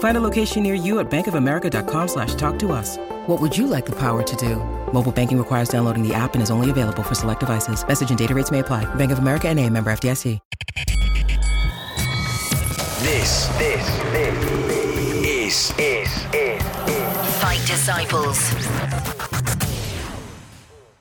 Find a location near you at bankofamerica.com slash talk to us. What would you like the power to do? Mobile banking requires downloading the app and is only available for select devices. Message and data rates may apply. Bank of America and a member FDIC. This, this, this is, is, is, Fight Disciples.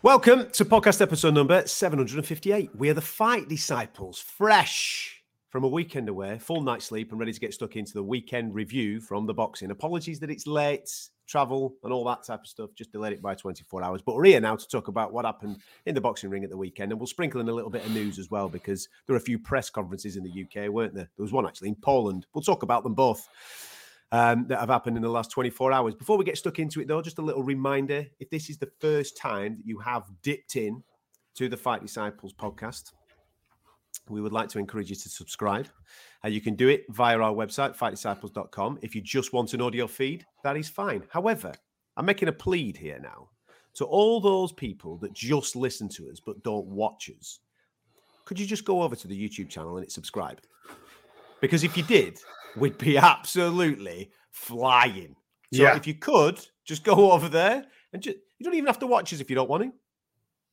Welcome to podcast episode number 758. We are the Fight Disciples, fresh from a weekend away, full night's sleep, and ready to get stuck into the weekend review from the boxing. Apologies that it's late, travel, and all that type of stuff. Just delayed it by 24 hours. But we're here now to talk about what happened in the boxing ring at the weekend. And we'll sprinkle in a little bit of news as well, because there were a few press conferences in the UK, weren't there? There was one actually in Poland. We'll talk about them both um, that have happened in the last 24 hours. Before we get stuck into it, though, just a little reminder if this is the first time that you have dipped in to the Fight Disciples podcast, we would like to encourage you to subscribe. Uh, you can do it via our website, fightdisciples.com. If you just want an audio feed, that is fine. However, I'm making a plead here now to all those people that just listen to us but don't watch us. Could you just go over to the YouTube channel and hit subscribe? Because if you did, we'd be absolutely flying. So Yeah. if you could, just go over there and just you don't even have to watch us if you don't want to.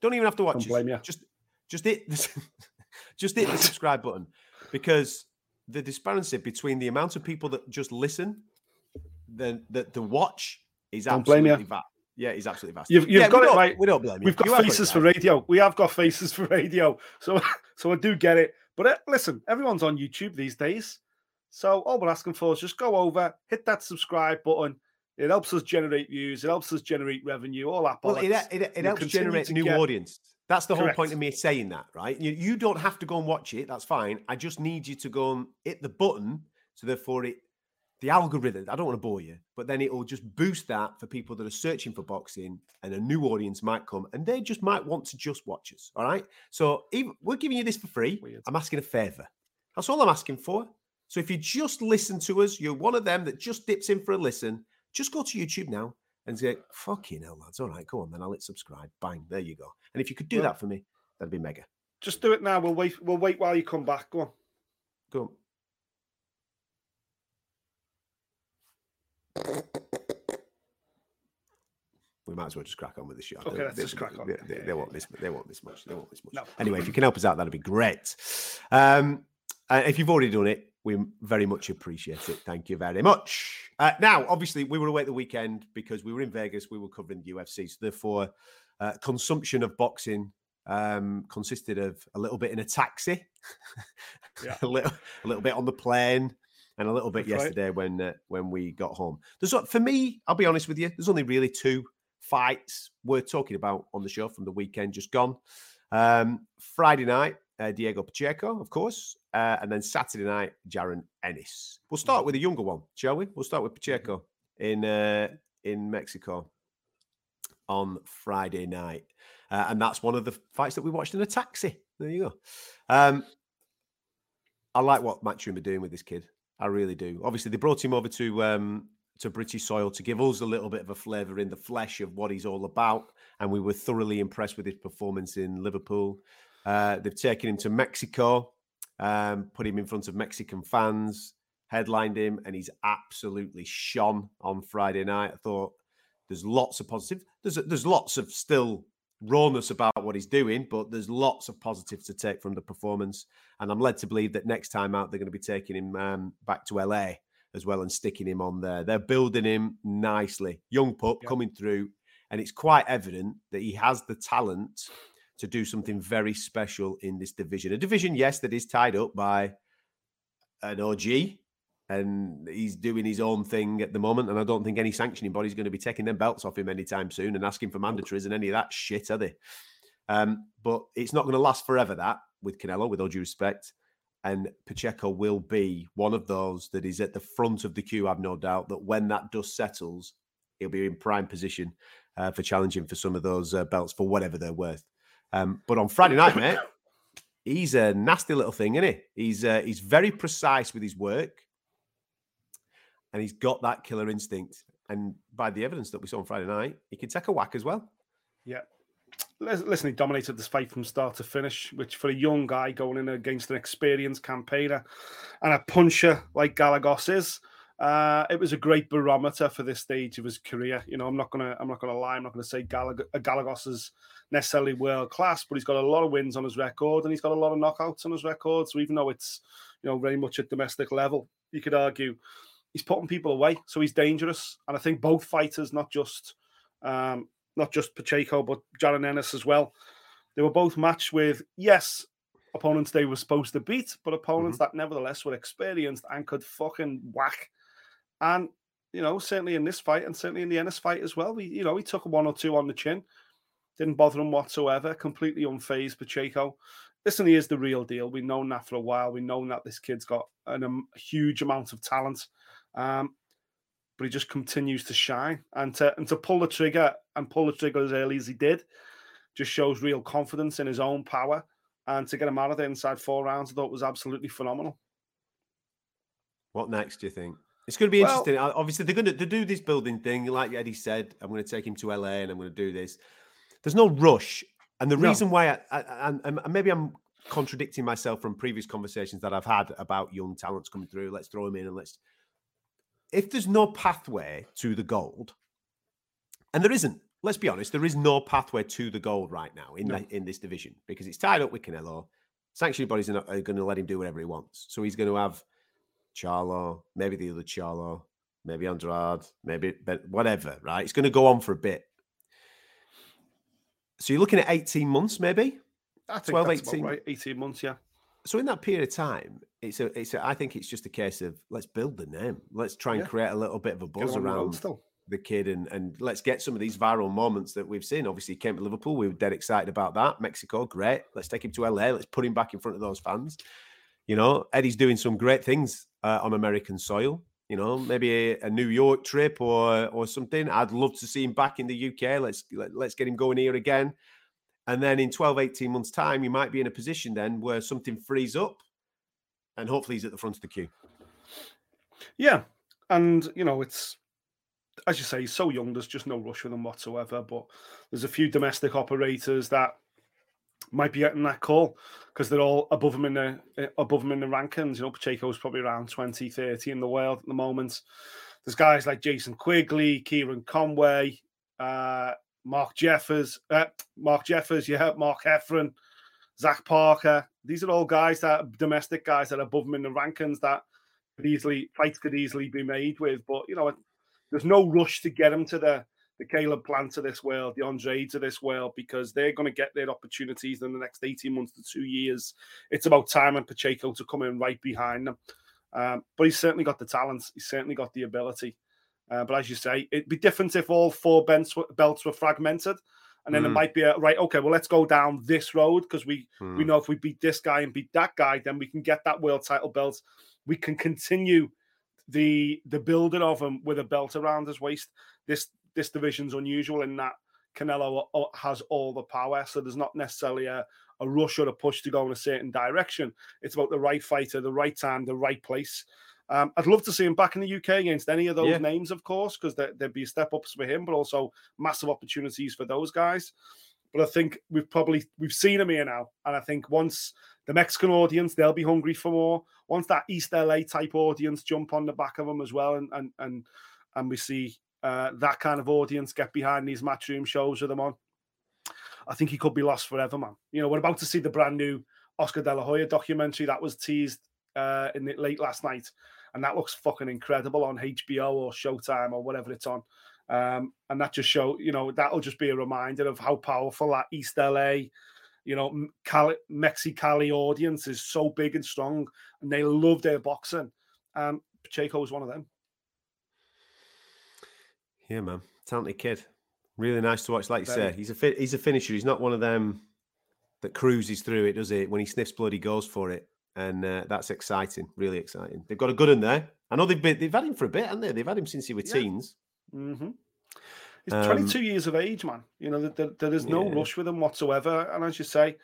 Don't even have to watch Don't us. blame you. Just just hit the, just hit the subscribe button because the disparity between the amount of people that just listen, then that the watch is Don't blame absolutely you. vast. Yeah, he's absolutely vast. You've, you've Yeah, got it right. We don't blame you. We've got it faces for radio. We have got faces for radio. So, so I do get it. But uh, listen, everyone's on YouTube these days. So all we're asking for is just go over, hit that subscribe button. It helps us generate views. It helps us generate revenue. All that. Well, it, bollocks. it, it helps generate new get- audience. That's the whole point of me saying that, right? You, you don't have to go and watch it. That's fine. I just need you to go and hit the button. So therefore, it the algorithm. I don't want to bore you, but then it will just boost that for people that are searching for boxing, and a new audience might come, and they just might want to just watch us. All right. So even, we're giving you this for free. Weird. I'm asking a favor. That's all I'm asking for. So if you just listen to us, you're one of them that just dips in for a listen. Just go to YouTube now and say, "Fucking hell, lads! All right, go on then. I'll hit subscribe. Bang, there you go. And if you could do Yeah. that for me, that'd be mega. Just do it now. We'll wait. We'll wait while you come back. Go on. Go. on. We might as well just crack on with the show. Okay, They- let's they- just crack on. They, Yeah, they- they won't miss. They won't miss much. They won't miss much. No. Anyway, if you can help us out, that'd be great. Um, uh, if you've already done it, we very much appreciate it. Thank you very much. Uh, now, obviously, we were away at the weekend because we were in Vegas. We were covering the UFC. So, therefore, uh, consumption of boxing um, consisted of a little bit in a taxi, Yeah. a little, a little bit on the plane, and a little bit That's right. yesterday when uh, when we got home. There's for me, I'll be honest with you. There's only really two fights worth talking about on the show from the weekend just gone. Um, Friday night, uh, Diego Pacheco, of course, uh, and then Saturday night, Jaron Ennis. We'll start with the younger one, shall we? We'll start with Pacheco in uh, in Mexico on Friday night, uh, and that's one of the fights that we watched in a taxi. There you go. Um, I like what Matchroom are doing with this kid. I really do. Obviously, they brought him over to um, to British soil to give us a little bit of a flavour in the flesh of what he's all about, and we were thoroughly impressed with his performance in Liverpool. Uh, they've taken him to Mexico, um, put him in front of Mexican fans, headlined him, and he's absolutely shone on Friday night. I thought there's lots of positive. There's there's lots of still rawness about what he's doing, but there's lots of positives to take from the performance. And I'm led to believe that next time out they're going to be taking him um, back to LA as well and sticking him on there. They're building him nicely, young pup coming through, and it's quite evident that he has the talent to do something very special in this division. A division, yes, that is tied up by an OG, and he's doing his own thing at the moment. And I don't think any sanctioning body's going to be taking them belts off him anytime soon and asking for mandatories and any of that shit, are they? Um, but it's not going to last forever. That with Canelo, with all due respect, and Pacheco will be one of those that is at the front of the queue. I've no doubt that when that dust settles, he'll be in prime position uh, for challenging for some of those uh, belts for whatever they're worth. Um, but on Friday night, mate, he's a nasty little thing, isn't he? He's uh, he's very precise with his work, and he's got that killer instinct. And by the evidence that we saw on Friday night, he can take a whack as well. Yeah. Listen, he dominated this fight from start to finish, which for a young guy going in against an experienced campaigner and a puncher like Gallegos is, uh, it was a great barometer for this stage of his career. You know, I'm not gonna, I'm not gonna lie. I'm not gonna say Galag- uh, Gallegos is necessarily world class, but he's got a lot of wins on his record and he's got a lot of knockouts on his record. So even though it's, you know, very much at domestic level, you could argue he's putting people away. So he's dangerous. And I think both fighters, not just, um, not just Pacheco, but Jaron Ennis as well. They were both matched with yes, opponents they were supposed to beat, but opponents mm-hmm. that nevertheless were experienced and could fucking whack and you know, certainly in this fight and certainly in the Ennis fight as well, we you know he took one or two on the chin, didn't bother him whatsoever, completely unfazed. Pacheco, listen, he is the real deal. We've known that for a while. We've known that this kid's got an, a huge amount of talent, um, but he just continues to shine and to and to pull the trigger and pull the trigger as early as he did, just shows real confidence in his own power. And to get him out of there inside four rounds, I thought was absolutely phenomenal. What next, do you think? It's going to be well, interesting. Obviously, they're going to, to do this building thing, like Eddie said. I'm going to take him to LA and I'm going to do this. There's no rush, and the no. reason why, I, I, and maybe I'm contradicting myself from previous conversations that I've had about young talents coming through. Let's throw him in and let's. If there's no pathway to the gold, and there isn't, let's be honest, there is no pathway to the gold right now in no. the, in this division because it's tied up with Canelo. Sanctioning bodies are, not, are going to let him do whatever he wants, so he's going to have Charlo, maybe the other Charlo, maybe Andrade, maybe but whatever, right? It's going to go on for a bit. So you're looking at 18 months, maybe? I think 12, 18. right. 18 months, yeah. So in that period of time, it's a, it's a, I think it's just a case of let's build the name. Let's try and yeah. create a little bit of a buzz around the kid and, and let's get some of these viral moments that we've seen. Obviously, he came to Liverpool. We were dead excited about that. Mexico, great. Let's take him to LA. Let's put him back in front of those fans. You know, Eddie's doing some great things uh, on American soil. You know, maybe a, a, New York trip or or something. I'd love to see him back in the UK. Let's let, us let us get him going here again. And then in 12, 18 months' time, you might be in a position then where something frees up and hopefully he's at the front of the queue. Yeah. And, you know, it's, as you say, he's so young, there's just no rush with him whatsoever. But there's a few domestic operators that might be getting that call because they're all above him in the eh, above him in the rankings. You know, Pacheco's probably around 20, 30 in the world at the moment. There's guys like Jason Quigley, Kieran Conway, uh, Mark Jeffers, uh, Mark Jeffers, yeah, Mark Heffron, Zach Parker. These are all guys that domestic guys that are above him in the rankings that could easily fights could easily be made with. But you know, there's no rush to get him to the the Caleb Plant of this world, the Andrades of this world, because they're going to get their opportunities in the next 18 months to two years. It's about time and Pacheco to come in right behind them. Um, but he's certainly got the talent, he's certainly got the ability. Uh, but as you say, it'd be different if all four belts were, belts were fragmented. And then mm. it might be a, right, okay, well, let's go down this road because we, mm. we know if we beat this guy and beat that guy, then we can get that world title belt. We can continue the the building of him with a belt around his waist. This this division's unusual in that Canelo has all the power, so there's not necessarily a, a rush or a push to go in a certain direction. It's about the right fighter, the right time, the right place. Um, I'd love to see him back in the UK against any of those yeah. names, of course, because there, would be step ups for him, but also massive opportunities for those guys. But I think we've probably we've seen him here now, and I think once the Mexican audience they'll be hungry for more. Once that East LA type audience jump on the back of him as well, and and and and we see uh, that kind of audience get behind these matchroom shows with them on, I think he could be lost forever, man. You know, we're about to see the brand new Oscar De La Hoya documentary that was teased uh, in the late last night, and that looks fucking incredible on HBO or Showtime or whatever it's on. Um, and that just show, you know, that'll just be a reminder of how powerful that East LA You know, Cali, Mexicali audience is so big and strong, and they love their boxing. And Pacheco was one of them. Yeah, man, talented kid. Really nice to watch. Like you Very. say, he's a fi- he's a finisher. He's not one of them that cruises through it, does it? When he sniffs blood, he goes for it, and uh, that's exciting. Really exciting. They've got a good in there. I know they've been, they've had him for a bit, haven't they? They've had him since he was Yeah. teens. hmm He's Um, 22 years of age, man. You know, there, there is no Yeah. rush with him whatsoever. And as you say,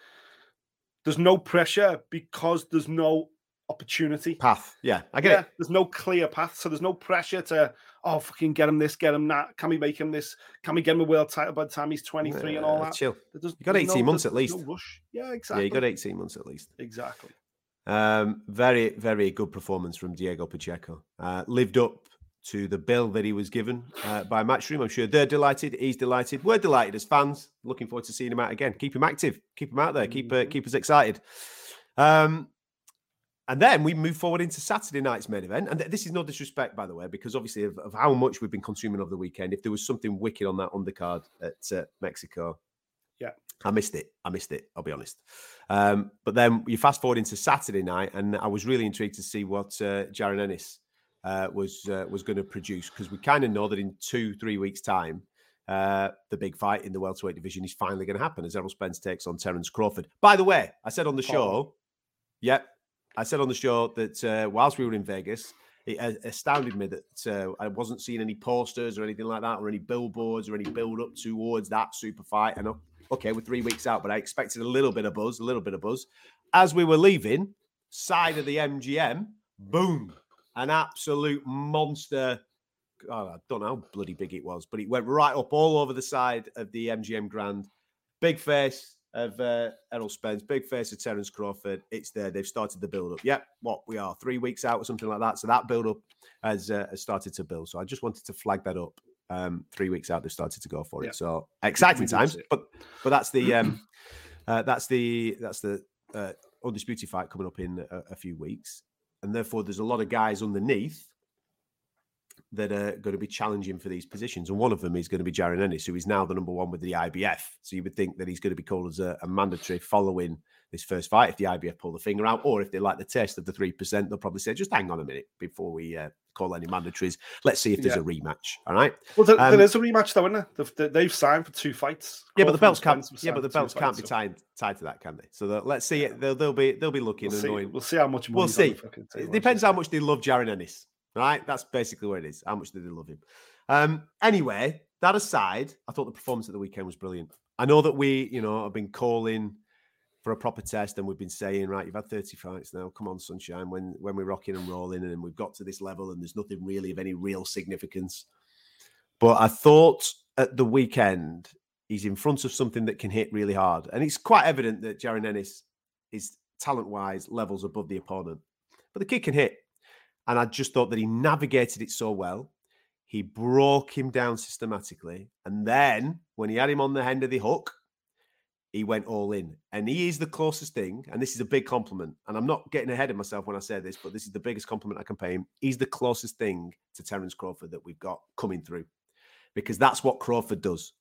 there's no pressure because there's no opportunity. Path. Yeah, I get yeah, it. there's no clear path, so there's no pressure to oh fucking get him this, get him that. Can we make him this? Can we get him a world title by the time he's 23 and all Uh, that? Chill. You got there's 18 months at least. No rush. Yeah, exactly. Yeah, you got 18 months at least. exactly. Um, very, very good performance from Diego Pacheco. Uh, lived up to the bill that he was given uh, by Matchroom. I'm sure they're delighted. He's delighted. We're delighted as fans. Looking forward to seeing him out again. Keep him active. Keep him out there. Keep uh, Mhm. keep us excited. Um, and then we move forward into Saturday night's main event. And th- this is no disrespect, by the way, because obviously of, of how much we've been consuming over the weekend. If there was something wicked on that undercard at uh, Mexico, Yeah. I missed it. I missed it. I'll be honest. Um, but then you fast forward into Saturday night, and I was really intrigued to see what uh, Jaron Ennis uh, was uh, was going to produce because we kind of know that in two three weeks' time, uh, the big fight in the welterweight division is finally going to happen as Errol Spence takes on Terence Crawford. By the way, I said on the show, yep, I said on the show that uh, whilst we were in Vegas. It astounded me that uh, I wasn't seeing any posters or anything like that, or any billboards or any build up towards that super fight. And okay, we're three weeks out, but I expected a little bit of buzz, a little bit of buzz. As we were leaving, side of the MGM, boom, an absolute monster. God, I don't know how bloody big it was, but it went right up all over the side of the MGM Grand. Big face of uh, Errol Spence, big face of Terence Crawford. It's there. They've started the build up. Yep, what we are three weeks out or something like that. So that build up has, uh, has started to build. So I just wanted to flag that up. Um, three weeks out, they've started to go for it. Yeah. So exciting times. But but that's the um, uh, that's the that's the uh, undisputed fight coming up in a, a few weeks, and therefore there's a lot of guys underneath that are going to be challenging for these positions, and one of them is going to be Jaron Ennis, who is now the number one with the IBF. So you would think that he's going to be called as a, a mandatory following this first fight if the IBF pull the finger out, or if they like the test of the three percent, they'll probably say, "Just hang on a minute before we uh, call any mandatories. Let's see if there's Yeah. a rematch." All right. Well, there, Um, there is a rematch though, isn't there? They've, they- they've signed for two fights. Yeah, but the belts can't. Yeah, but the belts can't be fights, so tied tied to that, can they? So let's see it. They'll, they'll be they'll be looking We'll and see, we'll see how much We'll money's on the see. It depends how much they love Jaron Ennis, right? That's basically what it is. How much do they love him? Um, anyway, that aside, I thought the performance at the weekend was brilliant. I know that we, you know, have been calling for a proper test, and we've been saying, right, you've had 30 fights now. Come on, sunshine. When when we're rocking and rolling, and we've got to this level, and there's nothing really of any real significance. But I thought at the weekend, he's in front of something that can hit really hard, and it's quite evident that Jaron Ennis is talent-wise levels above the opponent. But the kid can hit, and I just thought that he navigated it so well. He broke him down systematically. And then when he had him on the end of the hook, he went all in. And he is the closest thing. And this is a big compliment. And I'm not getting ahead of myself when I say this, but this is the biggest compliment I can pay him. He's the closest thing to Terence Crawford that we've got coming through because that's what Crawford does.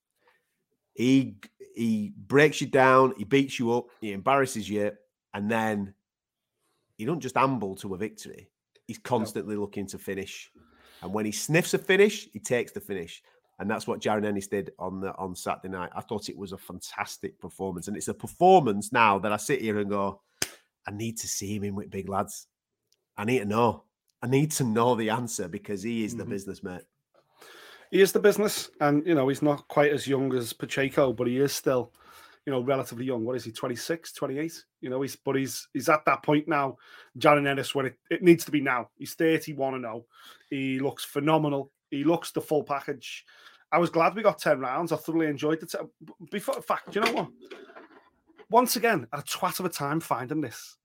He he breaks you down, he beats you up, he embarrasses you, and then he don't just amble to a victory. He's constantly looking to finish. And when he sniffs a finish, he takes the finish. And that's what Jaron Ennis did on the on Saturday night. I thought it was a fantastic performance. And it's a performance now that I sit here and go, I need to see him in with big lads. I need to know. I need to know the answer because he is the Mhm. business mate. He is the business, and you know he's not quite as young as Pacheco, but he is still, you know, relatively young. What is he? 26, 28? You know, he's but he's he's at that point now, Jaron Ennis, when it, it needs to be now. He's 31 and 0. He looks phenomenal. He looks the full package. I was glad we got 10 rounds. I thoroughly enjoyed the before fact, you know what? Once again, had a twat of a time finding this.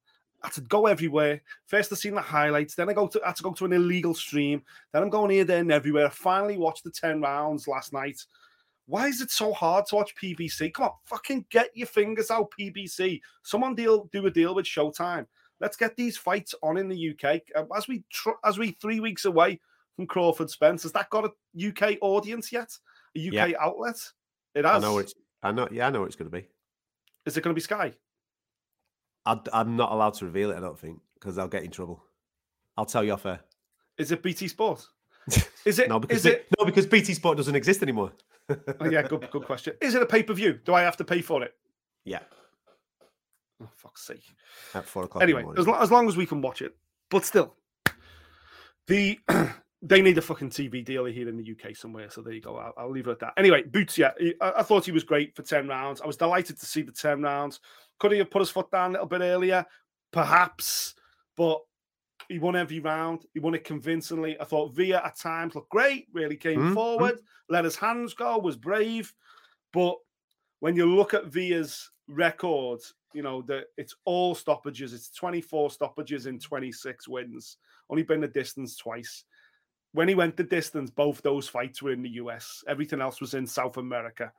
I had to go everywhere. First, I seen the highlights. Then I go to I had to go to an illegal stream. Then I'm going here, there, and everywhere. I finally watched the 10 rounds last night. Why is it so hard to watch PBC? Come on, fucking get your fingers out, PBC. Someone deal do a deal with Showtime. Let's get these fights on in the UK. Uh, As we tr- as we three weeks away from Crawford Spence, has that got a UK audience yet? A UK Yeah. outlet? It I has. know it's I know, yeah, I know what it's gonna be. Is it going to be Sky? I, I'm not allowed to reveal it. I don't think because I'll get in trouble. I'll tell you off air. Is it BT Sport? Is it? No, because is it? no, because BT Sport doesn't exist anymore. Oh, yeah, good, good question. Is it a pay per view? Do I have to pay for it? yeah, Oh, fuck's sake. at four o'clock. Anyway, as, lo- as long as we can watch it, but still, the they need a fucking TV deal here in the UK somewhere. So there you go. I'll, I'll leave it at that. Anyway, Boots, yeah, he- I, I thought he was great for ten rounds. I was delighted to see the ten rounds. Could he have put his foot down a little bit earlier? Perhaps, but he won every round. He won it convincingly. I thought Villa at times looked great. Really came Mhm, mhm. forward, let his hands go, was brave, but when you look at Villa's record, you know that it's all stoppages. It's 24 stoppages in 26 wins. Only been the distance twice. When he went the distance, both those fights were in the US. Everything else was in South America.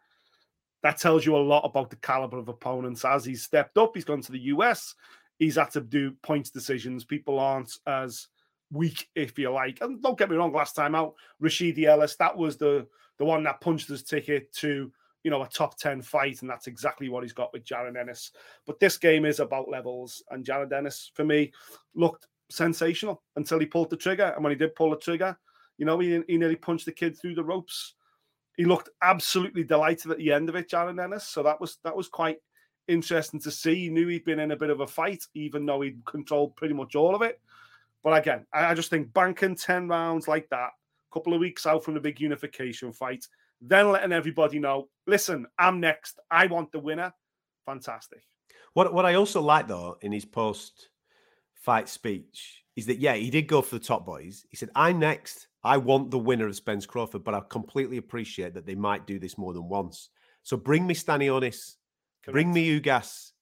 That tells you a lot about the caliber of opponents. As he's stepped up, he's gone to the US. He's had to do points decisions. People aren't as weak, if you like. And don't get me wrong, last time out, Rashidi Ellis, that was the the one that punched his ticket to you know, a top 10 fight, and that's exactly what he's got with Jaron Ennis. But this game is about levels, and Jaron Ennis, for me, looked sensational until he pulled the trigger. And when he did pull the trigger, you know, he, he nearly punched the kid through the ropes. He looked absolutely delighted at the end of it, Jaron Ennis. So that was that was quite interesting to see. He knew he'd been in a bit of a fight, even though he'd controlled pretty much all of it. But again, I, just think banking 10 rounds like that, a couple of weeks out from the big unification fight, then letting everybody know, listen, I'm next. I want the winner. Fantastic. What what I also like though in his post fight speech is that yeah, he did go for the top boys. He said, "I'm next. I want the winner of Spence Crawford, but I completely appreciate that they might do this more than once. So bring me Stanionis, bring me Ugas.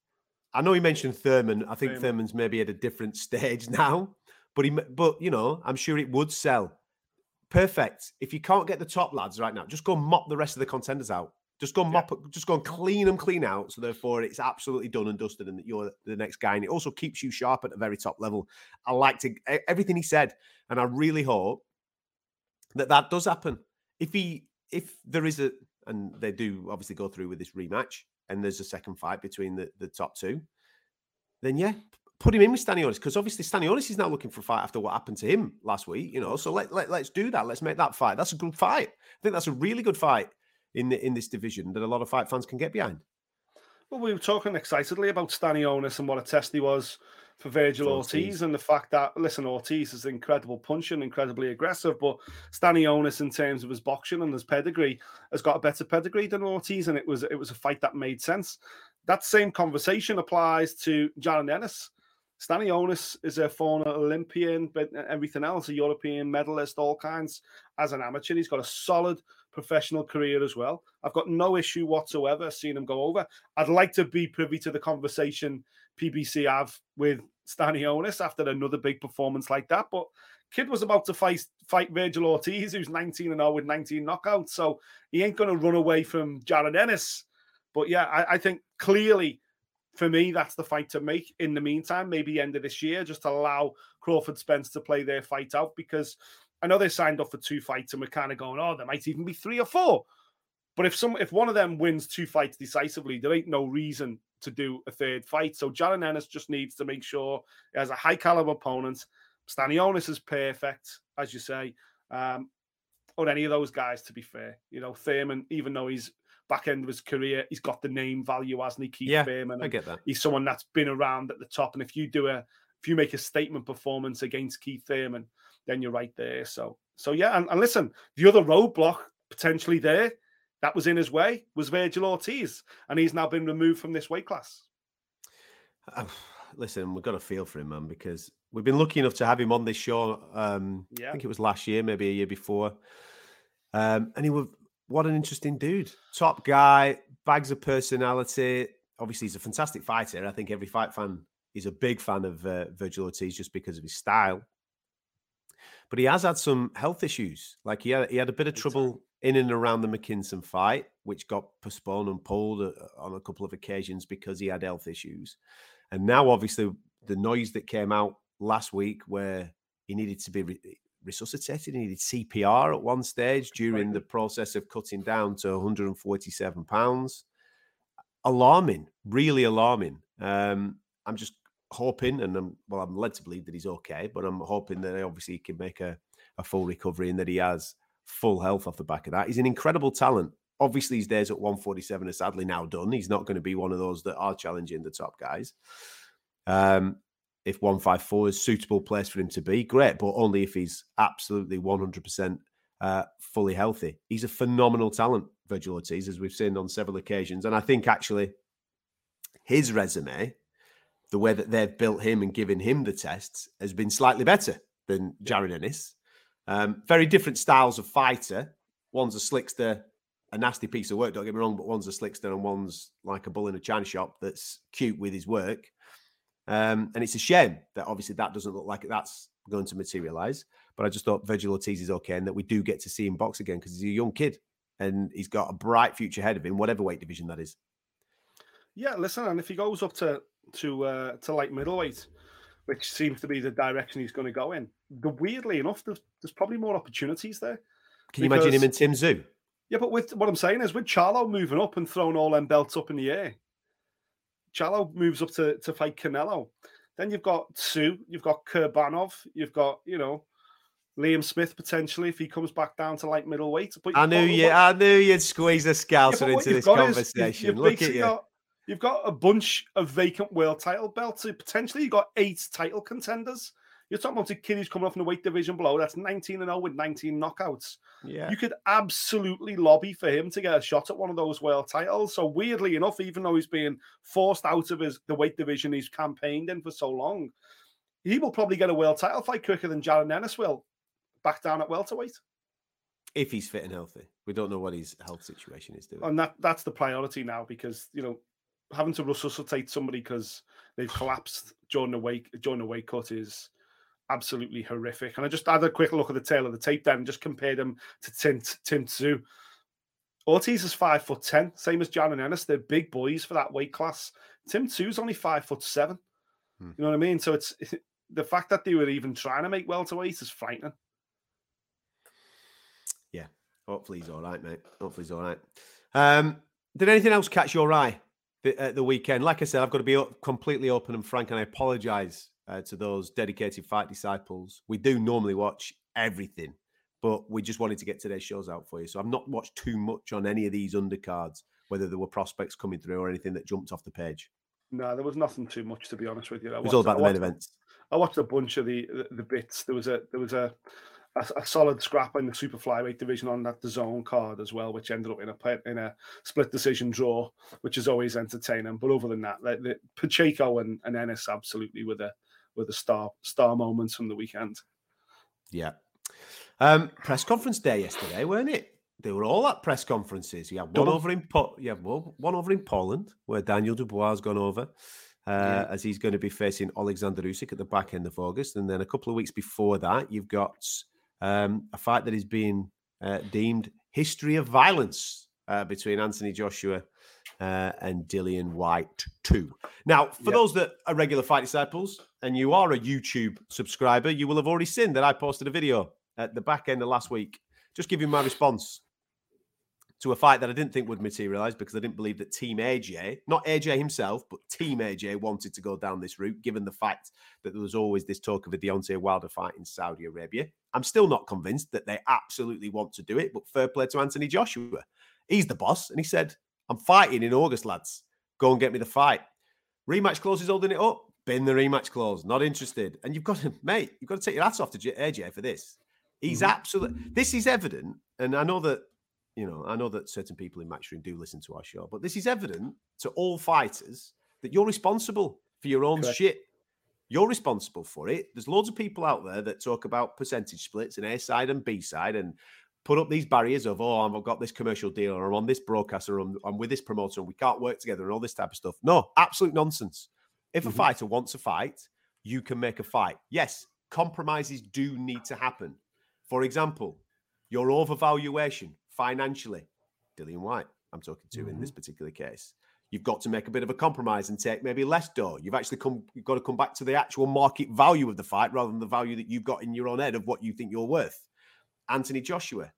I know he mentioned Thurman. I think Thurman. Thurman's maybe at a different stage now, but he but you know, I'm sure it would sell. Perfect. If you can't get the top lads right now, just go mop the rest of the contenders out. Just go mop, just go and clean them clean out. So therefore, it's absolutely done and dusted, and that you're the next guy. And it also keeps you sharp at the very top level. I like to everything he said, and I really hope that that does happen. If he, if there is a, and they do obviously go through with this rematch, and there's a second fight between the the top two, then yeah, put him in with Stanionis because obviously Stanionis is now looking for a fight after what happened to him last week. You know, so let, let let's do that. Let's make that fight. That's a good fight. I think that's a really good fight in the, in this division that a lot of fight fans can get behind. Well, we were talking excitedly about Stanionis and what a test he was for Virgil Ortiz. Ortiz. and the fact that listen, Ortiz is incredible puncher and incredibly aggressive, but Stanionis in terms of his boxing and his pedigree has got a better pedigree than Ortiz, and it was it was a fight that made sense. That same conversation applies to Jaron Ennis. Stanionis is a former Olympian, but everything else, a European medalist, all kinds. As an amateur, he's got a solid professional career as well. I've got no issue whatsoever seeing him go over. I'd like to be privy to the conversation PBC have with Stanionis after another big performance like that. But kid was about to fight fight Virgil Ortiz, who's 19 and 0 with 19 knockouts. So he ain't going to run away from Jaron Ennis. But yeah, I, I think clearly for me, that's the fight to make in the meantime, maybe end of this year, just allow Crawford Spence to play their fight out because I know they signed up for two fights and we're kind of going, oh, there might even be three or four. But if some if one of them wins two fights decisively, there ain't no reason to do a third fight. So Jaron Ennis just needs to make sure he has a high caliber opponent. Stanionis is perfect, as you say. Um, or any of those guys, to be fair. You know, Thurman, even though he's back end of his career, he's got the name value, hasn't he? Keith Yeah, Thurman. I get that. He's someone that's been around at the top. And if you do a if you make a statement performance against Keith Thurman, then you're right there. So so yeah, and, and listen, the other roadblock potentially there that was in his way was Virgil Ortiz, and he's now been removed from this weight class. Uh, Listen, we've got a feel for him, man, because we've been lucky enough to have him on this show. Um, Yeah. I think it was last year, maybe a year before. Um, and he was what an interesting dude, top guy, bags of personality. Obviously, he's a fantastic fighter. I think every fight fan is a big fan of uh, Virgil Ortiz just because of his style. But he has had some health issues. Like he had, he had a bit of trouble in and around the McKinson fight, which got postponed and pulled uh, on a couple of occasions because he had health issues. And now, obviously, the noise that came out last week where he needed to be re- resuscitated, he needed CPR at one stage during the process of cutting down to 147 pounds. alarming, really alarming. Um, I'm just hoping, and I'm well, I'm led to believe that he's okay, but I'm hoping that obviously he can make a, a full recovery and that he has full health off the back of that. He's an incredible talent. Obviously, his days at 147 are sadly now done. He's not going to be one of those that are challenging the top guys. Um, if 154 is a suitable place for him to be, great, but only if he's absolutely 100% uh, fully healthy. He's a phenomenal talent, Virgil Ortiz, as we've seen on several occasions. And I think actually his resume, the way that they've built him and given him the tests, has been slightly better than Jaron Ennis. Um, very different styles of fighter. One's a slickster, a nasty piece of work, don't get me wrong, but one's a slickster and one's like a bull in a china shop that's cute with his work. Um, and it's a shame that obviously that doesn't look like that's going to materialize. But I just thought Virgil Ortiz is okay and that we do get to see him box again because he's a young kid and he's got a bright future ahead of him, whatever weight division that is. Yeah, listen, and if he goes up to to uh, to light middleweight, which seems to be the direction he's going to go in, the weirdly enough, there's, there's probably more opportunities there. Can you imagine him and Tim Tszyu? Yeah, but with what I'm saying is with Charlo moving up and throwing all them belts up in the air, Charlo moves up to, to fight Canelo. Then you've got Tszyu, you've got Kurbanov, you've got, you know, Liam Smith potentially if he comes back down to like middleweight. But I knew you, I knew you'd squeeze a scouser yeah, into this conversation. You've, Look at you. Got, you've got a bunch of vacant world title belts. So potentially you've got eight title contenders. You're talking about a kid who's coming off in the weight division below. That's 19 and 0 with 19 knockouts. Yeah. You could absolutely lobby for him to get a shot at one of those world titles. So weirdly enough, even though he's being forced out of his the weight division he's campaigned in for so long, he will probably get a world title fight quicker than Jaron Ennis will back down at welterweight. If he's fit and healthy. We don't know what his health situation is doing. And that that's the priority now because you know having to resuscitate somebody because they've collapsed during the weight during the weight cut is absolutely horrific. And I just had a quick look at the tail of the tape then and just compared them to Tim, Tim Tszyu. Ortiz is five foot ten, same as Jaron Ennis. They're big boys for that weight class. Tim Tszyu's only five foot seven. Hmm. You know what I mean? So it's the fact that they were even trying to make welterweight is frightening. Yeah, hopefully he's all right, mate. Hopefully he's all right. Um, did anything else catch your eye the, uh, the weekend? Like I said, I've got to be completely open and frank, and I apologise uh, to those dedicated fight disciples. We do normally watch everything, but we just wanted to get today's shows out for you. So I've not watched too much on any of these undercards, whether there were prospects coming through or anything that jumped off the page. No, there was nothing too much to be honest with you. I it was all about the main events. I watched a bunch of the, the, the bits. There was a there was a, a, a solid scrap in the super flyweight division on that DAZN card as well, which ended up in a in a split decision draw, which is always entertaining. But other than that, the, the Pacheco and, and Ennis absolutely were the were the star star moments from the weekend. Yeah. Um, press conference day yesterday, weren't it? They were all at press conferences. You have one over in po- you have one over in Poland where Daniel Dubois has gone over. Uh, yeah. As he's going to be facing Alexander Usyk at the back end of August, and then a couple of weeks before that, you've got um, a fight that is being uh, deemed history of violence uh, between Anthony Joshua uh, and Dillian Whyte too. Now, for yep. those that are regular fight disciples and you are a YouTube subscriber, you will have already seen that I posted a video at the back end of last week, just giving my response to a fight that I didn't think would materialize because I didn't believe that Team AJ, not AJ himself, but Team AJ wanted to go down this route, given the fact that there was always this talk of a Deontay Wilder fight in Saudi Arabia. I'm still not convinced that they absolutely want to do it, but fair play to Anthony Joshua. He's the boss, and he said, I'm fighting in August, lads. Go and get me the fight. Rematch clause is holding it up. Bin the rematch clause. Not interested. And you've got to, mate, you've got to take your hats off to AJ for this. He's mm-hmm. absolutely. This is evident, and I know that you know, I know that certain people in Matchroom do listen to our show, but this is evident to all fighters that you're responsible for your own Correct. shit. You're responsible for it. There's loads of people out there that talk about percentage splits and A side and B side and put up these barriers of, oh, I've got this commercial deal or I'm on this broadcaster or I'm, I'm with this promoter and we can't work together and all this type of stuff. No, absolute nonsense. If mm-hmm. a fighter wants a fight, you can make a fight. Yes, compromises do need to happen. For example, your overvaluation financially, Dillian Whyte, I'm talking to mm-hmm. in this mm-hmm. particular case. You've got to make a bit of a compromise and take maybe less dough. You've actually come, you've got to come back to the actual market value of the fight rather than the value that you've got in your own head of what you think you're worth. Anthony Joshua.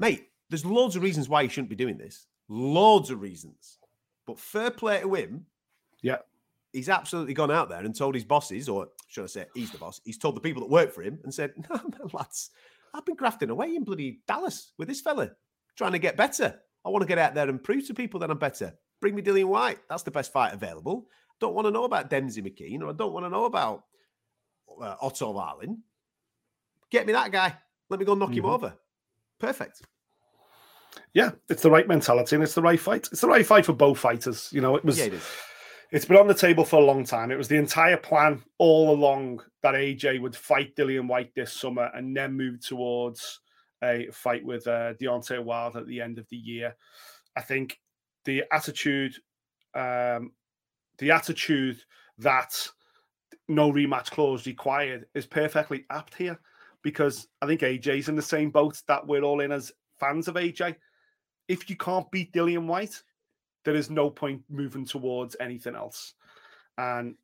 Mate, there's loads of reasons why he shouldn't be doing this. Loads of reasons. But fair play to him. Yeah. He's absolutely gone out there and told his bosses, or should I say, he's the boss. He's told the people that work for him and said, "No, no, lads, I've been grafting away in bloody Dallas with this fella, trying to get better. I want to get out there and prove to people that I'm better. Bring me Dillian Whyte. That's the best fight available. Don't want to know about Demsey McKean, or I don't want to know about uh, Otto Wallin. Get me that guy. Let me go knock him Mhm. over. Perfect. Yeah, it's the right mentality and it's the right fight. It's the right fight for both fighters. You know, it was. Yeah, it is. It's been on the table for a long time. It was the entire plan all along that AJ would fight Dillian Whyte this summer and then move towards a fight with uh, Deontay Wilder at the end of the year. I think the attitude, um, the attitude that no rematch clause required is perfectly apt here because I think AJ's in the same boat that we're all in as fans of AJ. If you can't beat Dillian Whyte, there is no point moving towards anything else. And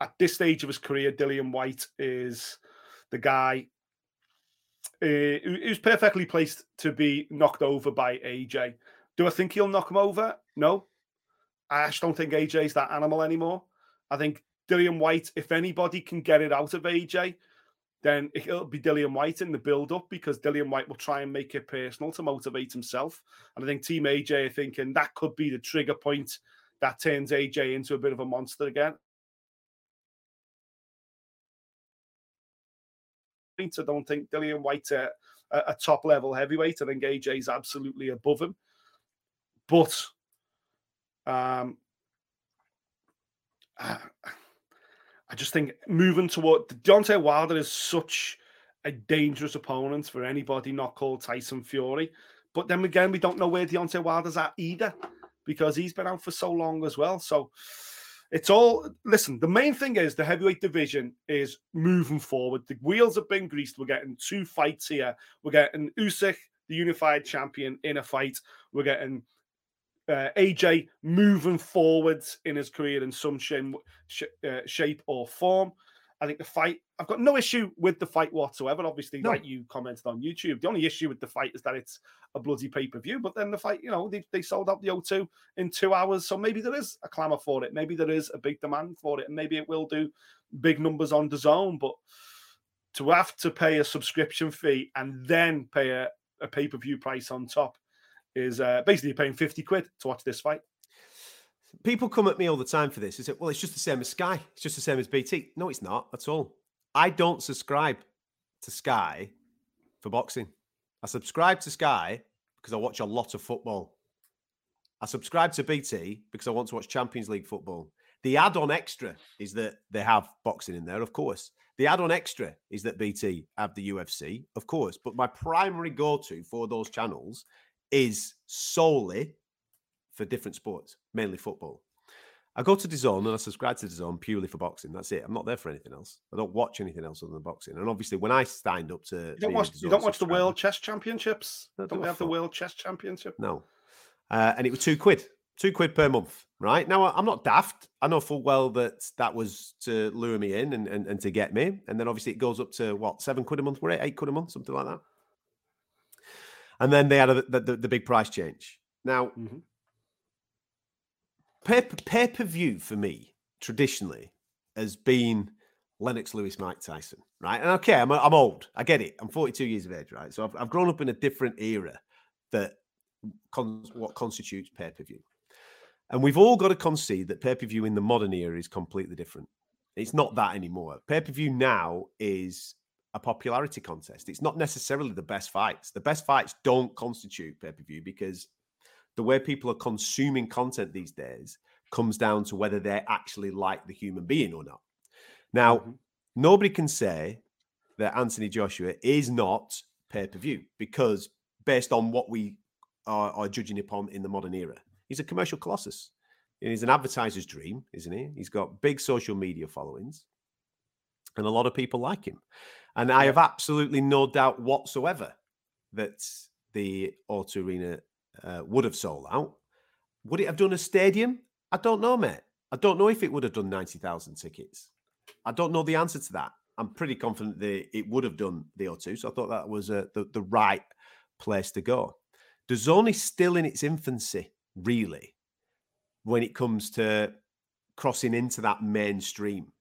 at this stage of his career, Dillian Whyte is the guy uh, who- who's perfectly placed to be knocked over by AJ. Do I think he'll knock him over? No. I don't think AJ's that animal anymore. I think Dillian Whyte, if anybody can get it out of AJ, then it'll be Dillian Whyte in the build up because Dillian Whyte will try and make it personal to motivate himself. And I think Team AJ are thinking that could be the trigger point that turns AJ into a bit of a monster again. I don't think Dillian Whyte's a, a, top level heavyweight. I think AJ's absolutely above him. But um, I I just think moving toward Deontay Wilder is such a dangerous opponent for anybody not called Tyson Fury. But then again, we don't know where Deontay Wilder's at either because he's been out for so long as well. So it's all listen. The main thing is the heavyweight division is moving forward. The wheels have been greased. We're getting two fights here. We're getting Usyk, the unified champion, in a fight. We're getting uh, AJ moving forwards in his career in some shape, sh- uh, shape or form. I think the fight, I've got no issue with the fight whatsoever. Obviously, No. like you commented on YouTube, the only issue with the fight is that it's a bloody pay per view. But then the fight, you know, they, they sold out the O2 in two hours. So maybe there is a clamour for it. Maybe there is a big demand for it. And maybe it will do big numbers on DAZN. But to have to pay a subscription fee and then pay a, a pay per view price on top is uh, basically paying 50 quid to watch this fight. People come at me all the time for this. They say, well, it's just the same as Sky. It's just the same as BT. No, it's not at all. I don't subscribe to Sky for boxing. I subscribe to Sky because I watch a lot of football. I subscribe to BT because I want to watch Champions League football. The add on extra is that they have boxing in there, of course. The add on extra is that BT have the UFC, of course. But my primary go to for those channels is solely for different sports, mainly football. I go to DAZN and I subscribe to DAZN purely for boxing. That's it. I'm not there for anything else. I don't watch anything else other than boxing. And obviously, when I signed up to, You don't watch, you don't watch the World Chess Championships? No, Don't do we have the? World Chess Championship? No. Uh, and it was two quid, two quid per month, right? Now, I'm not daft. I know full well that that was to lure me in and, and, and to get me. And then obviously it goes up to what, seven quid a month, were it? Eight quid a month, something like that. And then they had a, the, the, the big price change. Now, Mhm. pay, pay per view for me, traditionally, has been Lennox Lewis, Mike Tyson, right? And okay, I'm, I'm old. I get it. I'm 42 years of age, right? So I've, I've grown up in a different era that con- what constitutes pay per view. And we've all got to concede that pay per view in the modern era is completely different. It's not that anymore. Pay per view now is a popularity contest. It's not necessarily the best fights. The best fights don't constitute pay per view because the way people are consuming content these days comes down to whether they actually like the human being or not. Now, Mhm. nobody can say that Anthony Joshua is not pay per view because based on what we are, are judging upon in the modern era, he's a commercial colossus. And He's an advertiser's dream, isn't he? He's got big social media followings, and a lot of people like him. And I have absolutely no doubt whatsoever that the O2 Arena uh, would have sold out. Would it have done a stadium? I don't know, mate. I don't know if it would have done 90,000 tickets. I don't know the answer to that. I'm pretty confident that it would have done the O2. So I thought that was uh, the, the right place to go. DAZN is still in its infancy, really. when it comes to crossing into that mainstream.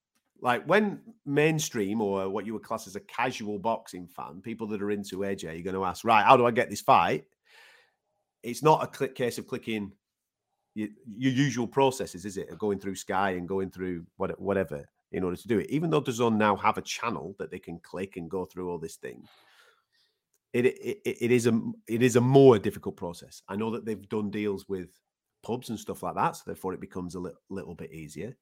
Like when mainstream or what you would class as a casual boxing fan, people that are into AJ, you're going to ask, right, how do I get this fight? It's not a click case of clicking your, your usual processes, is it? Going through Sky and going through what, whatever in order to do it. Even though DAZN now have a channel that they can click and go through all this thing, it, it, it is a it is a more difficult process. I know that they've done deals with pubs and stuff like that, so therefore it becomes a li- little bit easier.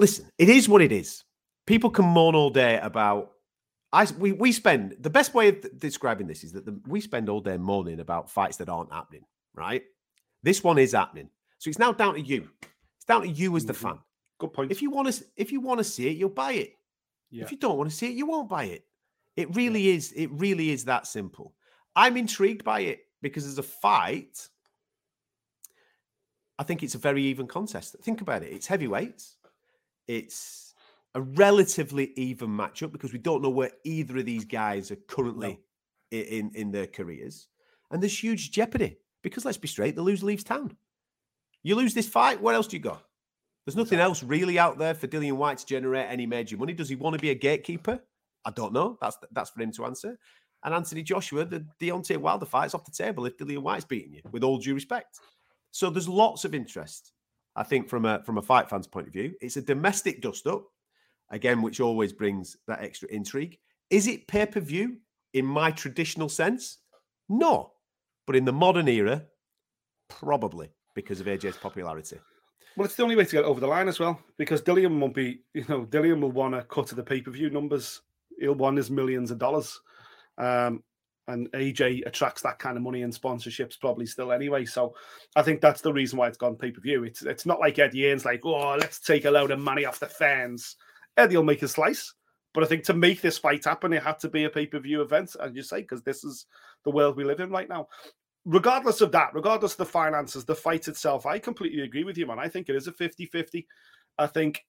Listen, it is what it is. People can moan all day about. I we we spend the best way of describing this is that the, we spend all day moaning about fights that aren't happening. Right, this one is happening, so it's now down to you. It's down to you as the Mm-hmm. fan. Good point. If you want to, if you want to see it, you'll buy it. Yeah. If you don't want to see it, you won't buy it. It really is. It really is that simple. I'm intrigued by it because as a fight, I think it's a very even contest. Think about it. It's heavyweights. It's a relatively even matchup because we don't know where either of these guys are currently i- in in their careers, and there's huge jeopardy because let's be straight, the loser leaves town. You lose this fight, what else do you got? There's nothing else really out there for Dillian Whyte to generate any major money. Does he want to be a gatekeeper? I don't know. That's that's for him to answer. And Anthony Joshua, the Deontay Wilder fight's off the table if Dillian Whyte's beating you, with all due respect. So there's lots of interest, I think, from a from a fight fan's point of view. It's a domestic dust up, again, which always brings that extra intrigue. Is it pay per view in my traditional sense? No, but in the modern era, probably because of AJ's popularity. Well, it's the only way to get over the line as well, because Dillian won't be, you know, Dillian will want to cut to the pay per view numbers. He'll want his millions of dollars. Um, and AJ attracts that kind of money and sponsorships probably still anyway. So I think that's the reason why it's gone pay per view. It's it's not like Eddie Hearn's like, oh, let's take a load of money off the fans. Eddie will make a slice. But I think to make this fight happen, it had to be a pay per view event, as you say, because this is the world we live in right now regardless of that, regardless of the finances, the fight itself, I completely agree with you, man. I think it is a 50 50. I think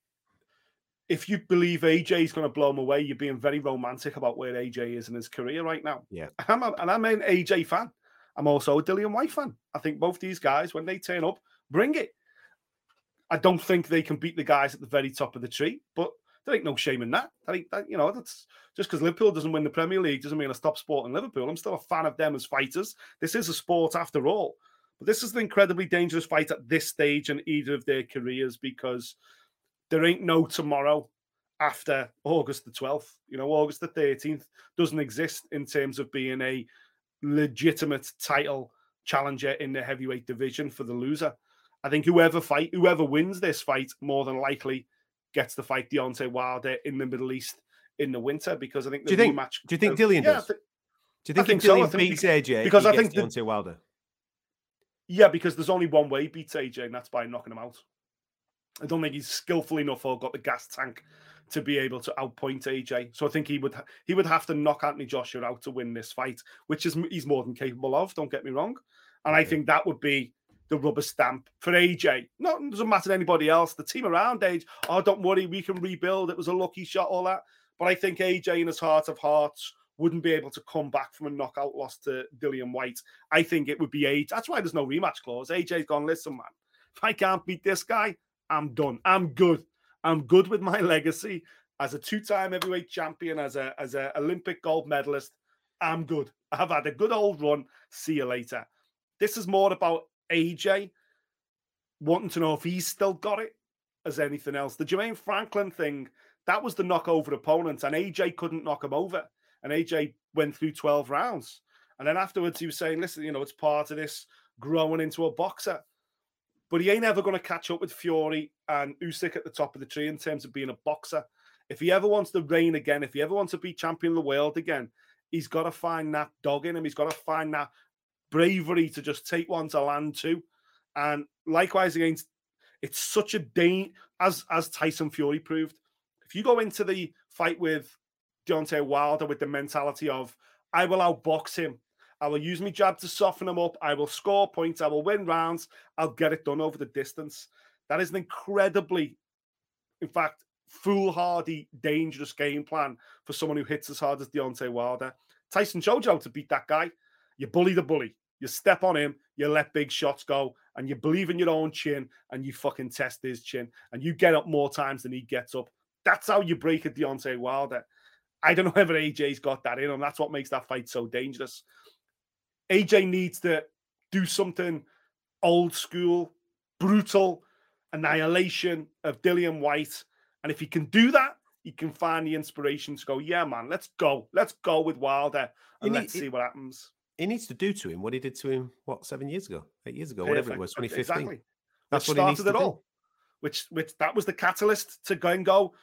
if you believe AJ is going to blow him away, you're being very romantic about where AJ is in his career right now. Yeah. I'm a, and I'm an AJ fan. I'm also a Dillian Whyte fan. I think both these guys, when they turn up, bring it. I don't think they can beat the guys at the very top of the tree, but there ain't no shame in that. I think that, you know, that's just because Liverpool doesn't win the Premier League doesn't mean I stop supporting Liverpool. I'm still a fan of them as fighters. This is a sport after all. But this is an incredibly dangerous fight at this stage in either of their careers because there ain't no tomorrow after August the 12th. You know, August the 13th doesn't exist in terms of being a legitimate title challenger in the heavyweight division for the loser. I think whoever fight, whoever wins this fight, more than likely gets to fight Deontay Wilder in the Middle East in the winter because I think Do the you think- do you think uh, Dillian yeah, does? Do you think, think if so. I Dillian think beats AJ, because I think the- Deontay Wilder? Yeah, because there's only one way he beats AJ, and that's by knocking him out. I don't think he's skillful enough or got the gas tank to be able to outpoint AJ. So I think he would he would have to knock Anthony Joshua out to win this fight, which is he's more than capable of. Don't get me wrong, and I think that would be the rubber stamp for AJ. No, it doesn't matter to anybody else. The team around AJ, oh, don't worry, we can rebuild. It was a lucky shot, all that. But I think AJ, in his heart of hearts, wouldn't be able to come back from a knockout loss to Dillian Whyte. I think it would be AJ. That's why there's no rematch clause. AJ's gone, listen, man, if I can't beat this guy, I'm done. I'm good. I'm good with my legacy as a two-time heavyweight champion, as a as a Olympic gold medalist. I'm good. I've had a good old run. See you later. This is more about AJ wanting to know if he's still got it as anything else. The Jermaine Franklin thing, that was the knockover opponent, and AJ couldn't knock him over. And AJ went through 12 rounds. And then afterwards, he was saying, listen, you know, it's part of this growing into a boxer. But he ain't ever going to catch up with Fury and Usyk at the top of the tree in terms of being a boxer. If he ever wants to reign again, if he ever wants to be champion of the world again, he's got to find that dog in him. He's got to find that bravery to just take one to land too. And likewise against, it's such a danger as as Tyson Fury proved. If you go into the fight with Deontay Wilder with the mentality of I will outbox him, I will use my jab to soften him up, I will score points, I will win rounds, I'll get it done over the distance. That is an incredibly, in fact, foolhardy, dangerous game plan for someone who hits as hard as Deontay Wilder. Tyson how to beat that guy. You bully the bully. You step on him, you let big shots go, and you believe in your own chin, and you fucking test his chin, and you get up more times than he gets up. That's how you break a Deontay Wilder. I don't know whether AJ's got that in him. That's what makes that fight so dangerous. AJ needs to do something old school, brutal annihilation of Dillian Whyte. And if he can do that, he can find the inspiration to go, yeah, man, let's go. Let's go with Wilder and He let's need- see what happens. He needs to do to him what he did to him, what, seven years ago, eight years ago, whatever it was, 2015. Exactly. That's which what he needs started to it do. all. Which, which that was the catalyst to go and go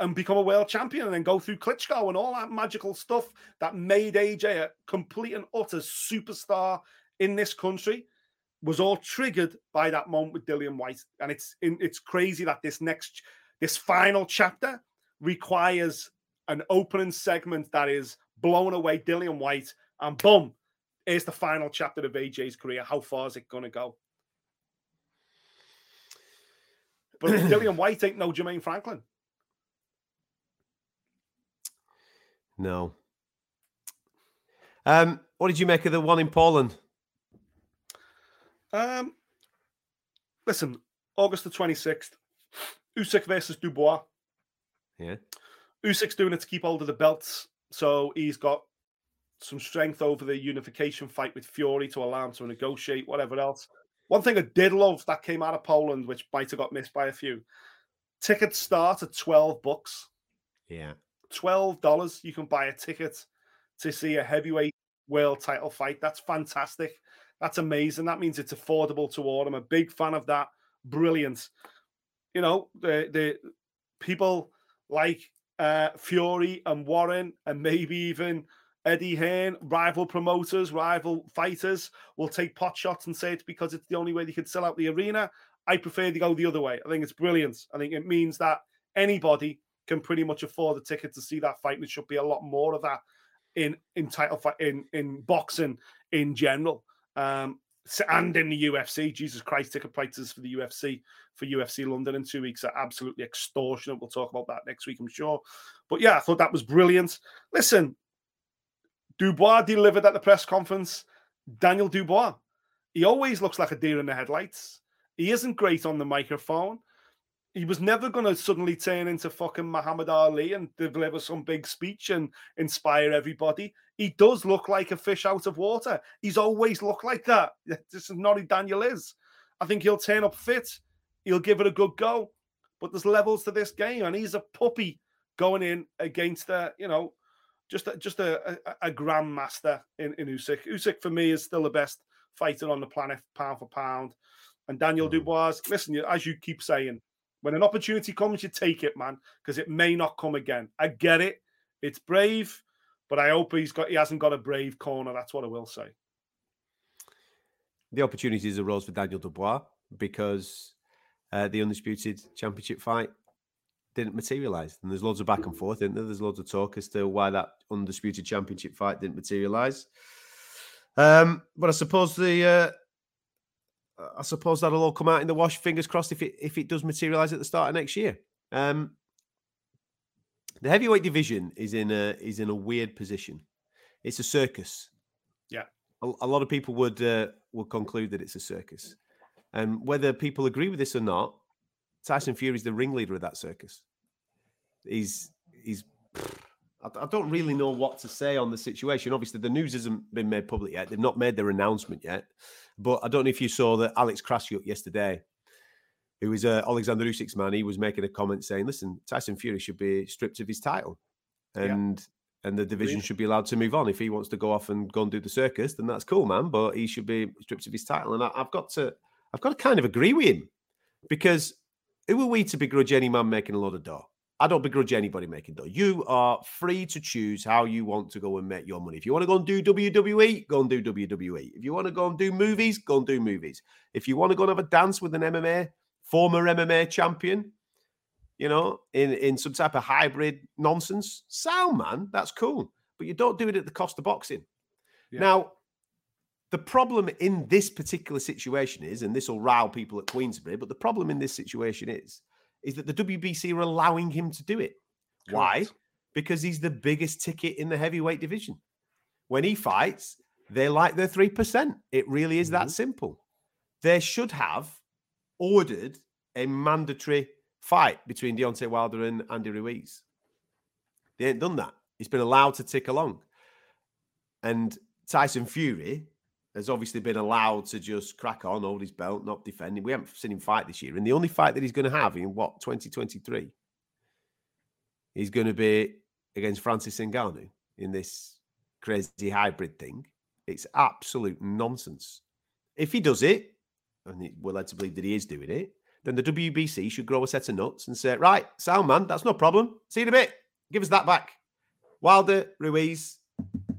and become a world champion and then go through Klitschko and all that magical stuff that made AJ a complete and utter superstar in this country was all triggered by that moment with Dillian Whyte. And it's in, it's crazy that this next this final chapter requires an opening segment that is blowing away Dillian Whyte and boom, here's the final chapter of AJ's career. How far is it gonna go? But Dillian Whyte ain't no Jermaine Franklin. No. Um, what did you make of the one in Poland? Um, listen, August the 26th, Usyk versus Dubois. Yeah. Usyk's doing it to keep hold of the belts, so he's got some strength over the unification fight with Fury to allow him to negotiate, whatever else. One thing I did love that came out of Poland, which might have got missed by a few. Tickets start at 12 bucks. Yeah. $12 you can buy a ticket to see a heavyweight world title fight. That's fantastic. That's amazing. That means it's affordable to all. I'm a big fan of that. Brilliant. You know, the the people like uh Fury and Warren and maybe even Eddie Hearn, rival promoters, rival fighters will take pot shots and say it's because it's the only way they could sell out the arena. I prefer to go the other way. I think it's brilliant. I think it means that anybody can pretty much afford a ticket to see that fight. And there should be a lot more of that in in title fight in in boxing in general. Um and in the UFC, Jesus Christ, ticket prices for the UFC for UFC London in two weeks are absolutely extortionate. We'll talk about that next week, I'm sure. But yeah, I thought that was brilliant. Listen, Dubois delivered at the press conference. Daniel Dubois, he always looks like a deer in the headlights. He isn't great on the microphone. He was never going to suddenly turn into fucking Muhammad Ali and deliver some big speech and inspire everybody. He does look like a fish out of water. He's always looked like that. This is not who Daniel is. I think he'll turn up fit. He'll give it a good go. But there's levels to this game, and he's a puppy going in against a, you know, just a, just a, a, a grandmaster in, in Usyk. Usyk for me is still the best fighter on the planet, pound for pound. And Daniel mm. Dubois, listen, as you keep saying, when an opportunity comes, you take it, man, because it may not come again. I get it. It's brave, but I hope he's got he hasn't got a brave corner. That's what I will say. The opportunities arose for Daniel Dubois because uh, the undisputed championship fight didn't materialize. And there's loads of back and forth, isn't there? There's loads of talk as to why that undisputed championship fight didn't materialize. Um, but I suppose the uh, I suppose that'll all come out in the wash. Fingers crossed if it if it does materialize at the start of next year. Um, the heavyweight division is in a is in a weird position. It's a circus. Yeah. A, a lot of people would uh, would conclude that it's a circus, and whether people agree with this or not, Tyson Fury is the ringleader of that circus. He's he's. I, I don't really know what to say on the situation. Obviously, the news hasn't been made public yet. They've not made their announcement yet. But I don't know if you saw that Alex Krassyuk yesterday, who is uh, Alexander Usyk's man, he was making a comment saying, "Listen, Tyson Fury should be stripped of his title, and and the division Agreed. should be allowed to move on. If he wants to go off and go and do the circus, then that's cool, man. But he should be stripped of his title. And I, I've got to, I've got to kind of agree with him because who are we to begrudge any man making a lot of dough? I don't begrudge anybody making dough. You are free to choose how you want to go and make your money. If you want to go and do WWE, go and do WWE. If you want to go and do movies, go and do movies. If you want to go and have a dance with an MMA, former MMA champion, you know, in, in some type of hybrid nonsense, sound man, that's cool. But you don't do it at the cost of boxing. Yeah. Now, the problem in this particular situation is, and this will rile people at Queensberry, but the problem in this situation is, is that the WBC are allowing him to do it. Why? Because he's the biggest ticket in the heavyweight division. When he fights, They like their 3%. It really is that Mhm. simple. They should have ordered a mandatory fight between Deontay Wilder and Andy Ruiz. They ain't done that. He's been allowed to tick along. And Tyson Fury has obviously been allowed to just crack on, hold his belt, not defending. We haven't seen him fight this year. And the only fight that he's going to have in what, 2023, he's going to be against Francis Ngannou in this crazy hybrid thing. It's absolute nonsense. If he does it, and we're led to believe that he is doing it, then the WBC should grow a set of nuts and say, right, sound man, that's no problem. See you in a bit. Give us that back. Wilder, Ruiz,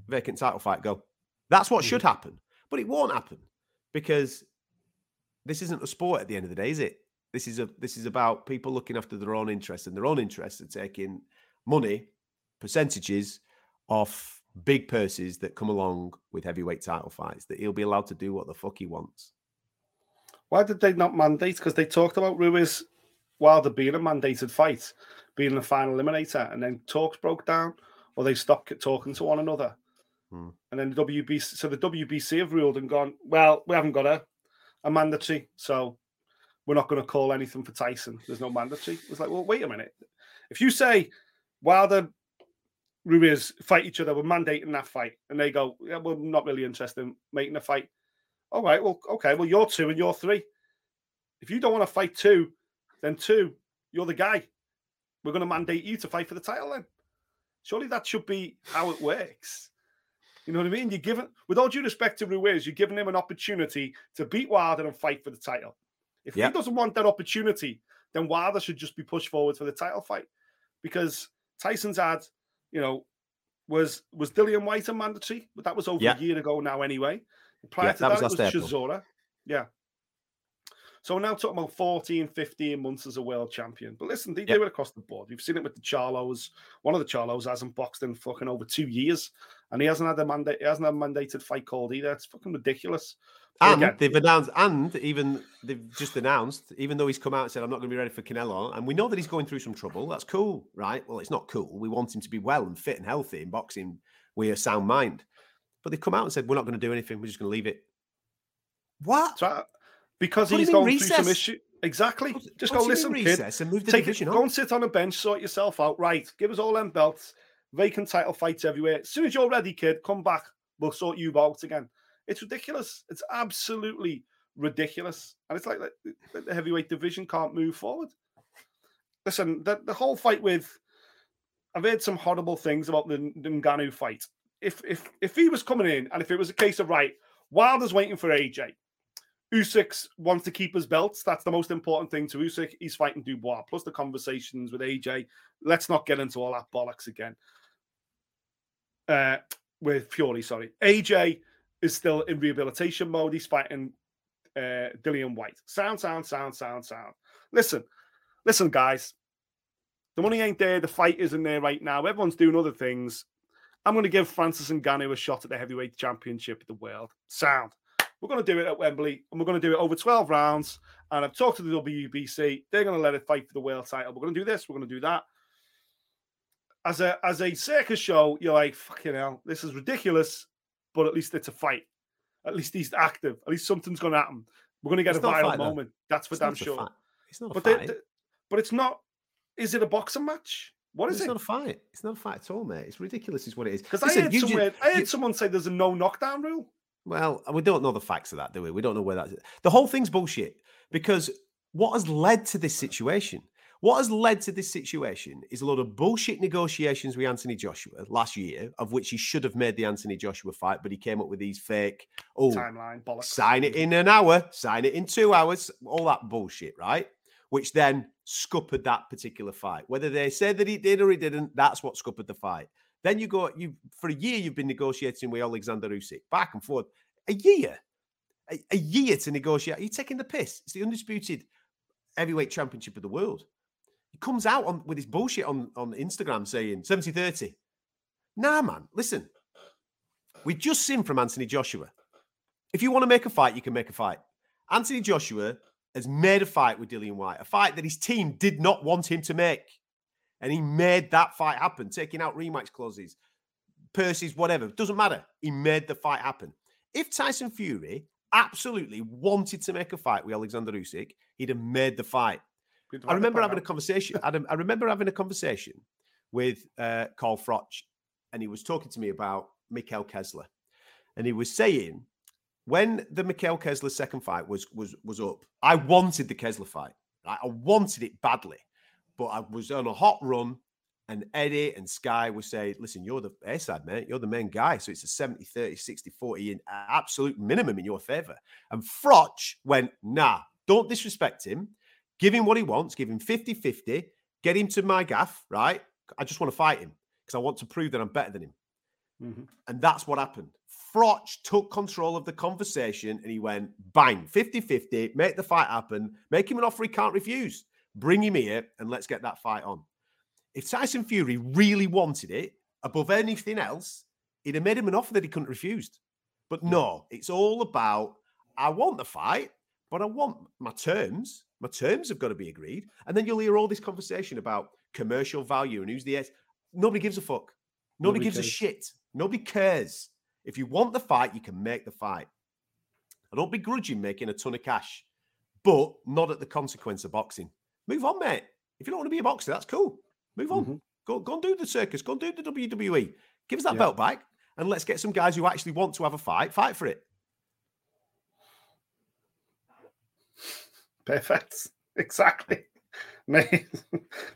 vacant title fight, go. That's what should hmm. happen. But it won't happen because this isn't a sport at the end of the day, is it? This is a this is about people looking after their own interests and their own interests are taking money, percentages off big purses that come along with heavyweight title fights. That he'll be allowed to do what the fuck he wants. Why did they not mandate? Because they talked about Ruiz Wilder being a mandated fight, being the final eliminator, and then talks broke down, or they stopped talking to one another. Hmm. And then the WBC, so the WBC have ruled and gone, well, we haven't got a, a mandatory, so we're not going to call anything for Tyson. There's no mandatory. It's like, well, wait a minute. If you say Wilder, Ruiz fight each other, we're mandating that fight, and they go, yeah, we're not really interested in making a fight. All right, well, okay, well, you're two and you're three. If you don't want to fight two, then two, you're the guy. We're going to mandate you to fight for the title then. Surely that should be how it works. You know what I mean? You're giving, with all due respect to Ruiz, you're giving him an opportunity to beat Wilder and fight for the title. If he doesn't want that opportunity, then Wilder should just be pushed forward for the title fight. Because Tyson's had, you know, was was Dillian White a mandatory? But that was over a year ago now anyway. Prior Yeah, to that that, was it was. Yeah. So we're now talking about 14, 15 months as a world champion. But listen, they Yep. do it across the board. We've seen it with the Charlos. One of the Charlos hasn't boxed in fucking over two years, and he hasn't had a mandate. He hasn't had a mandated fight called either. It's fucking ridiculous. But And again, they've announced, and even they've just announced, even though he's come out and said, I'm not going to be ready for Canelo, and we know that he's going through some trouble. That's cool, right? Well, it's not cool. We want him to be well and fit and healthy in boxing with a sound mind. But they've come out and said, We're not going to do anything. We're just going to leave it. What? so- because him he's in going through some recess. issue. Exactly. Just go listen, kid. and move the Take it, division go on. and sit on a bench, sort yourself out. Right. Give us all them belts. Vacant title fights everywhere. As soon as you're ready, kid, come back. We'll sort you out again. It's ridiculous. It's absolutely ridiculous. And it's like the, the- the heavyweight division can't move forward. Listen, the, the whole fight with I've heard some horrible things about the, the Ngannou fight. If if if he was coming in and if it was a case of right, Wilder's waiting for AJ, Usyk wants to keep his belts. That's the most important thing to Usyk. He's fighting Dubois. Plus the conversations with AJ. Let's not get into all that bollocks again. Uh, with Fury, sorry. AJ is still in rehabilitation mode. He's fighting uh, Dillian Whyte. Sound, sound, sound, sound, sound. Listen, listen, guys. The money ain't there. The fight isn't there right now. Everyone's doing other things. I'm going to give Francis and Ngannou a shot at the heavyweight championship of the world. Sound. We're going to do it at Wembley, and we're going to do it over 12 rounds. And I've talked to the WBC. They're going to let it fight for the world title. We're going to do this. We're going to do that. As a as a circus show, you're like, fucking hell, this is ridiculous. But at least it's a fight. At least he's active. At least something's going to happen. We're going to get It's a viral fight, though. moment. That's for It's damn sure. fight. It's not a But they, fight. they- but it's not. Is it a boxing match? What is it's it? It's not a fight. It's not a fight at all, mate. It's ridiculous, is what it is. Because I heard you I heard you- someone say there's a no knockdown rule. Well, uh, we don't know the facts of that, do we? We don't know where that's. The whole thing's bullshit because what has led to this situation? What has led to this situation is a lot of bullshit negotiations with Anthony Joshua last year, of which he should have made the Anthony Joshua fight, but he came up with these fake, oh, Timeline bollocks. sign it in an hour, sign it in two hours, all that bullshit, right? Which then scuppered that particular fight. Whether they said that he did or he didn't, that's what scuppered the fight. Then you go, you for a year you've been negotiating with Alexander Usyk, back and forth. A year, a, a year to negotiate. You're taking the piss. It's the undisputed heavyweight championship of the world. He comes out on with his bullshit on, on Instagram saying 70 30. Nah, man, listen. We've just seen from Anthony Joshua. If you want to make a fight, you can make a fight. Anthony Joshua has made a fight with Dillian Whyte, a fight that his team did not want him to make. And he made that fight happen, taking out rematch clauses, purses, whatever. Doesn't matter. He made the fight happen. If Tyson Fury absolutely wanted to make a fight with Alexander Usyk, he'd have made the fight. I remember having a conversation. Adam, I remember having a conversation with uh, Carl Froch, and he was talking to me about Mikkel Kessler, and he was saying when the Mikkel Kessler second fight was was was up, I wanted the Kessler fight. I wanted it badly, but I was on a hot run. And Eddie and Sky would say, listen, you're the A side, mate. You're the main guy. So it's a 70, 30, 60, 40 in absolute minimum in your favor. And Froch went, nah, don't disrespect him. Give him what he wants. Give him 50 50. Get him to my gaff, right? I just want to fight him because I want to prove that I'm better than him. Mm-hmm. And that's what happened. Froch took control of the conversation and he went bang, 50 50, make the fight happen, make him an offer he can't refuse, bring him here, and let's get that fight on. If Tyson Fury really wanted it above anything else, he'd have made him an offer that he couldn't refuse. But no, it's all about I want the fight, but I want my terms. My terms have got to be agreed. And then you'll hear all this conversation about commercial value and who's the S. Nobody gives a fuck. Nobody, Nobody gives cares. a shit. Nobody cares. If you want the fight, you can make the fight. I don't begrudge you making a ton of cash, but not at the consequence of boxing. Move on, mate. If you don't want to be a boxer, that's cool. Move on. Mm-hmm. Go, go and do the circus. Go and do the WWE. Give us that yeah. belt back, and let's get some guys who actually want to have a fight. Fight for it. Perfect. Exactly. there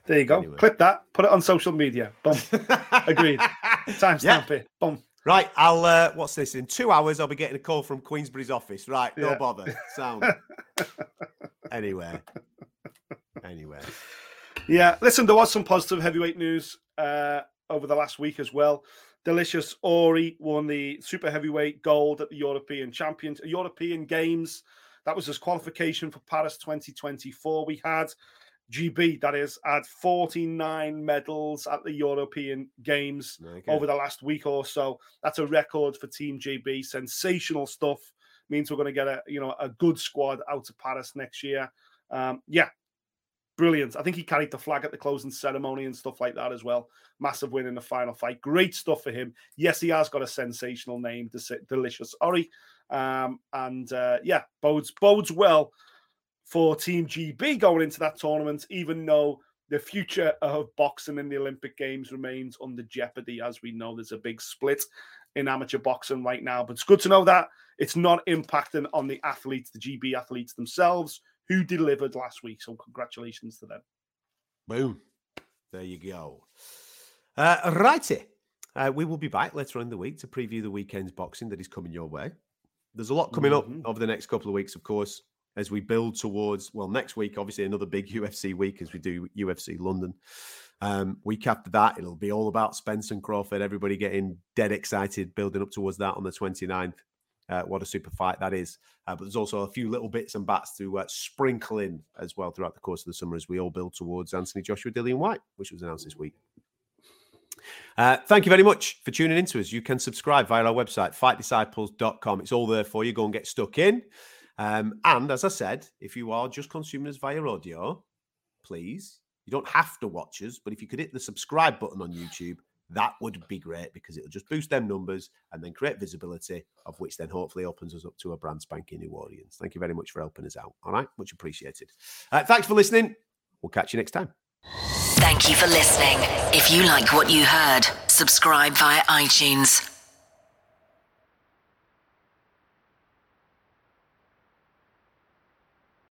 you go. Anyway. Clip that. Put it on social media. Boom. Agreed. Timestamp yeah. it. Boom. Right, I'll. uh What's this? In two hours, I'll be getting a call from Queensberry's office. Right, no yeah. bother. Sound. anyway. Anyway. Yeah, listen. There was some positive heavyweight news uh over the last week as well. Delicious Orie won the super heavyweight gold at the European Champions European Games. That was his qualification for Paris 2024. We had GB, that is, had 49 medals at the European Games okay. over the last week or so. That's a record for Team GB. Sensational stuff. Means we're going to get a you know a good squad out to Paris next year. Um, yeah, brilliant. I think he carried the flag at the closing ceremony and stuff like that as well. Massive win in the final fight. Great stuff for him. Yes, he has got a sensational name, Delicious Orie. Um, and uh, yeah, bodes bodes well for Team GB going into that tournament, even though the future of boxing in the Olympic Games remains under jeopardy. As we know, there's a big split in amateur boxing right now. But it's good to know that it's not impacting on the athletes, the GB athletes themselves, who delivered last week. So congratulations to them. Boom. There you go. Uh, righty. Uh, we will be back later on in the week to preview the weekend's boxing that is coming your way. There's a lot coming mm-hmm. up over the next couple of weeks, of course as we build towards well next week obviously another big ufc week as we do ufc london um, week after that it'll be all about spence and crawford everybody getting dead excited building up towards that on the 29th uh, what a super fight that is uh, but there's also a few little bits and bats to uh, sprinkle in as well throughout the course of the summer as we all build towards anthony joshua dillian Whyte, which was announced this week uh, thank you very much for tuning in to us. You can subscribe via our website, fightdisciples.com. It's all there for you. Go and get stuck in. Um, and as I said, if you are just consuming us via audio, please, you don't have to watch us, but if you could hit the subscribe button on YouTube, that would be great because it'll just boost them numbers and then create visibility, of which then hopefully opens us up to a brand spanking new audience. Thank you very much for helping us out. All right, much appreciated. Uh, thanks for listening. We'll catch you next time. Thank you for listening. If you like what you heard, subscribe via iTunes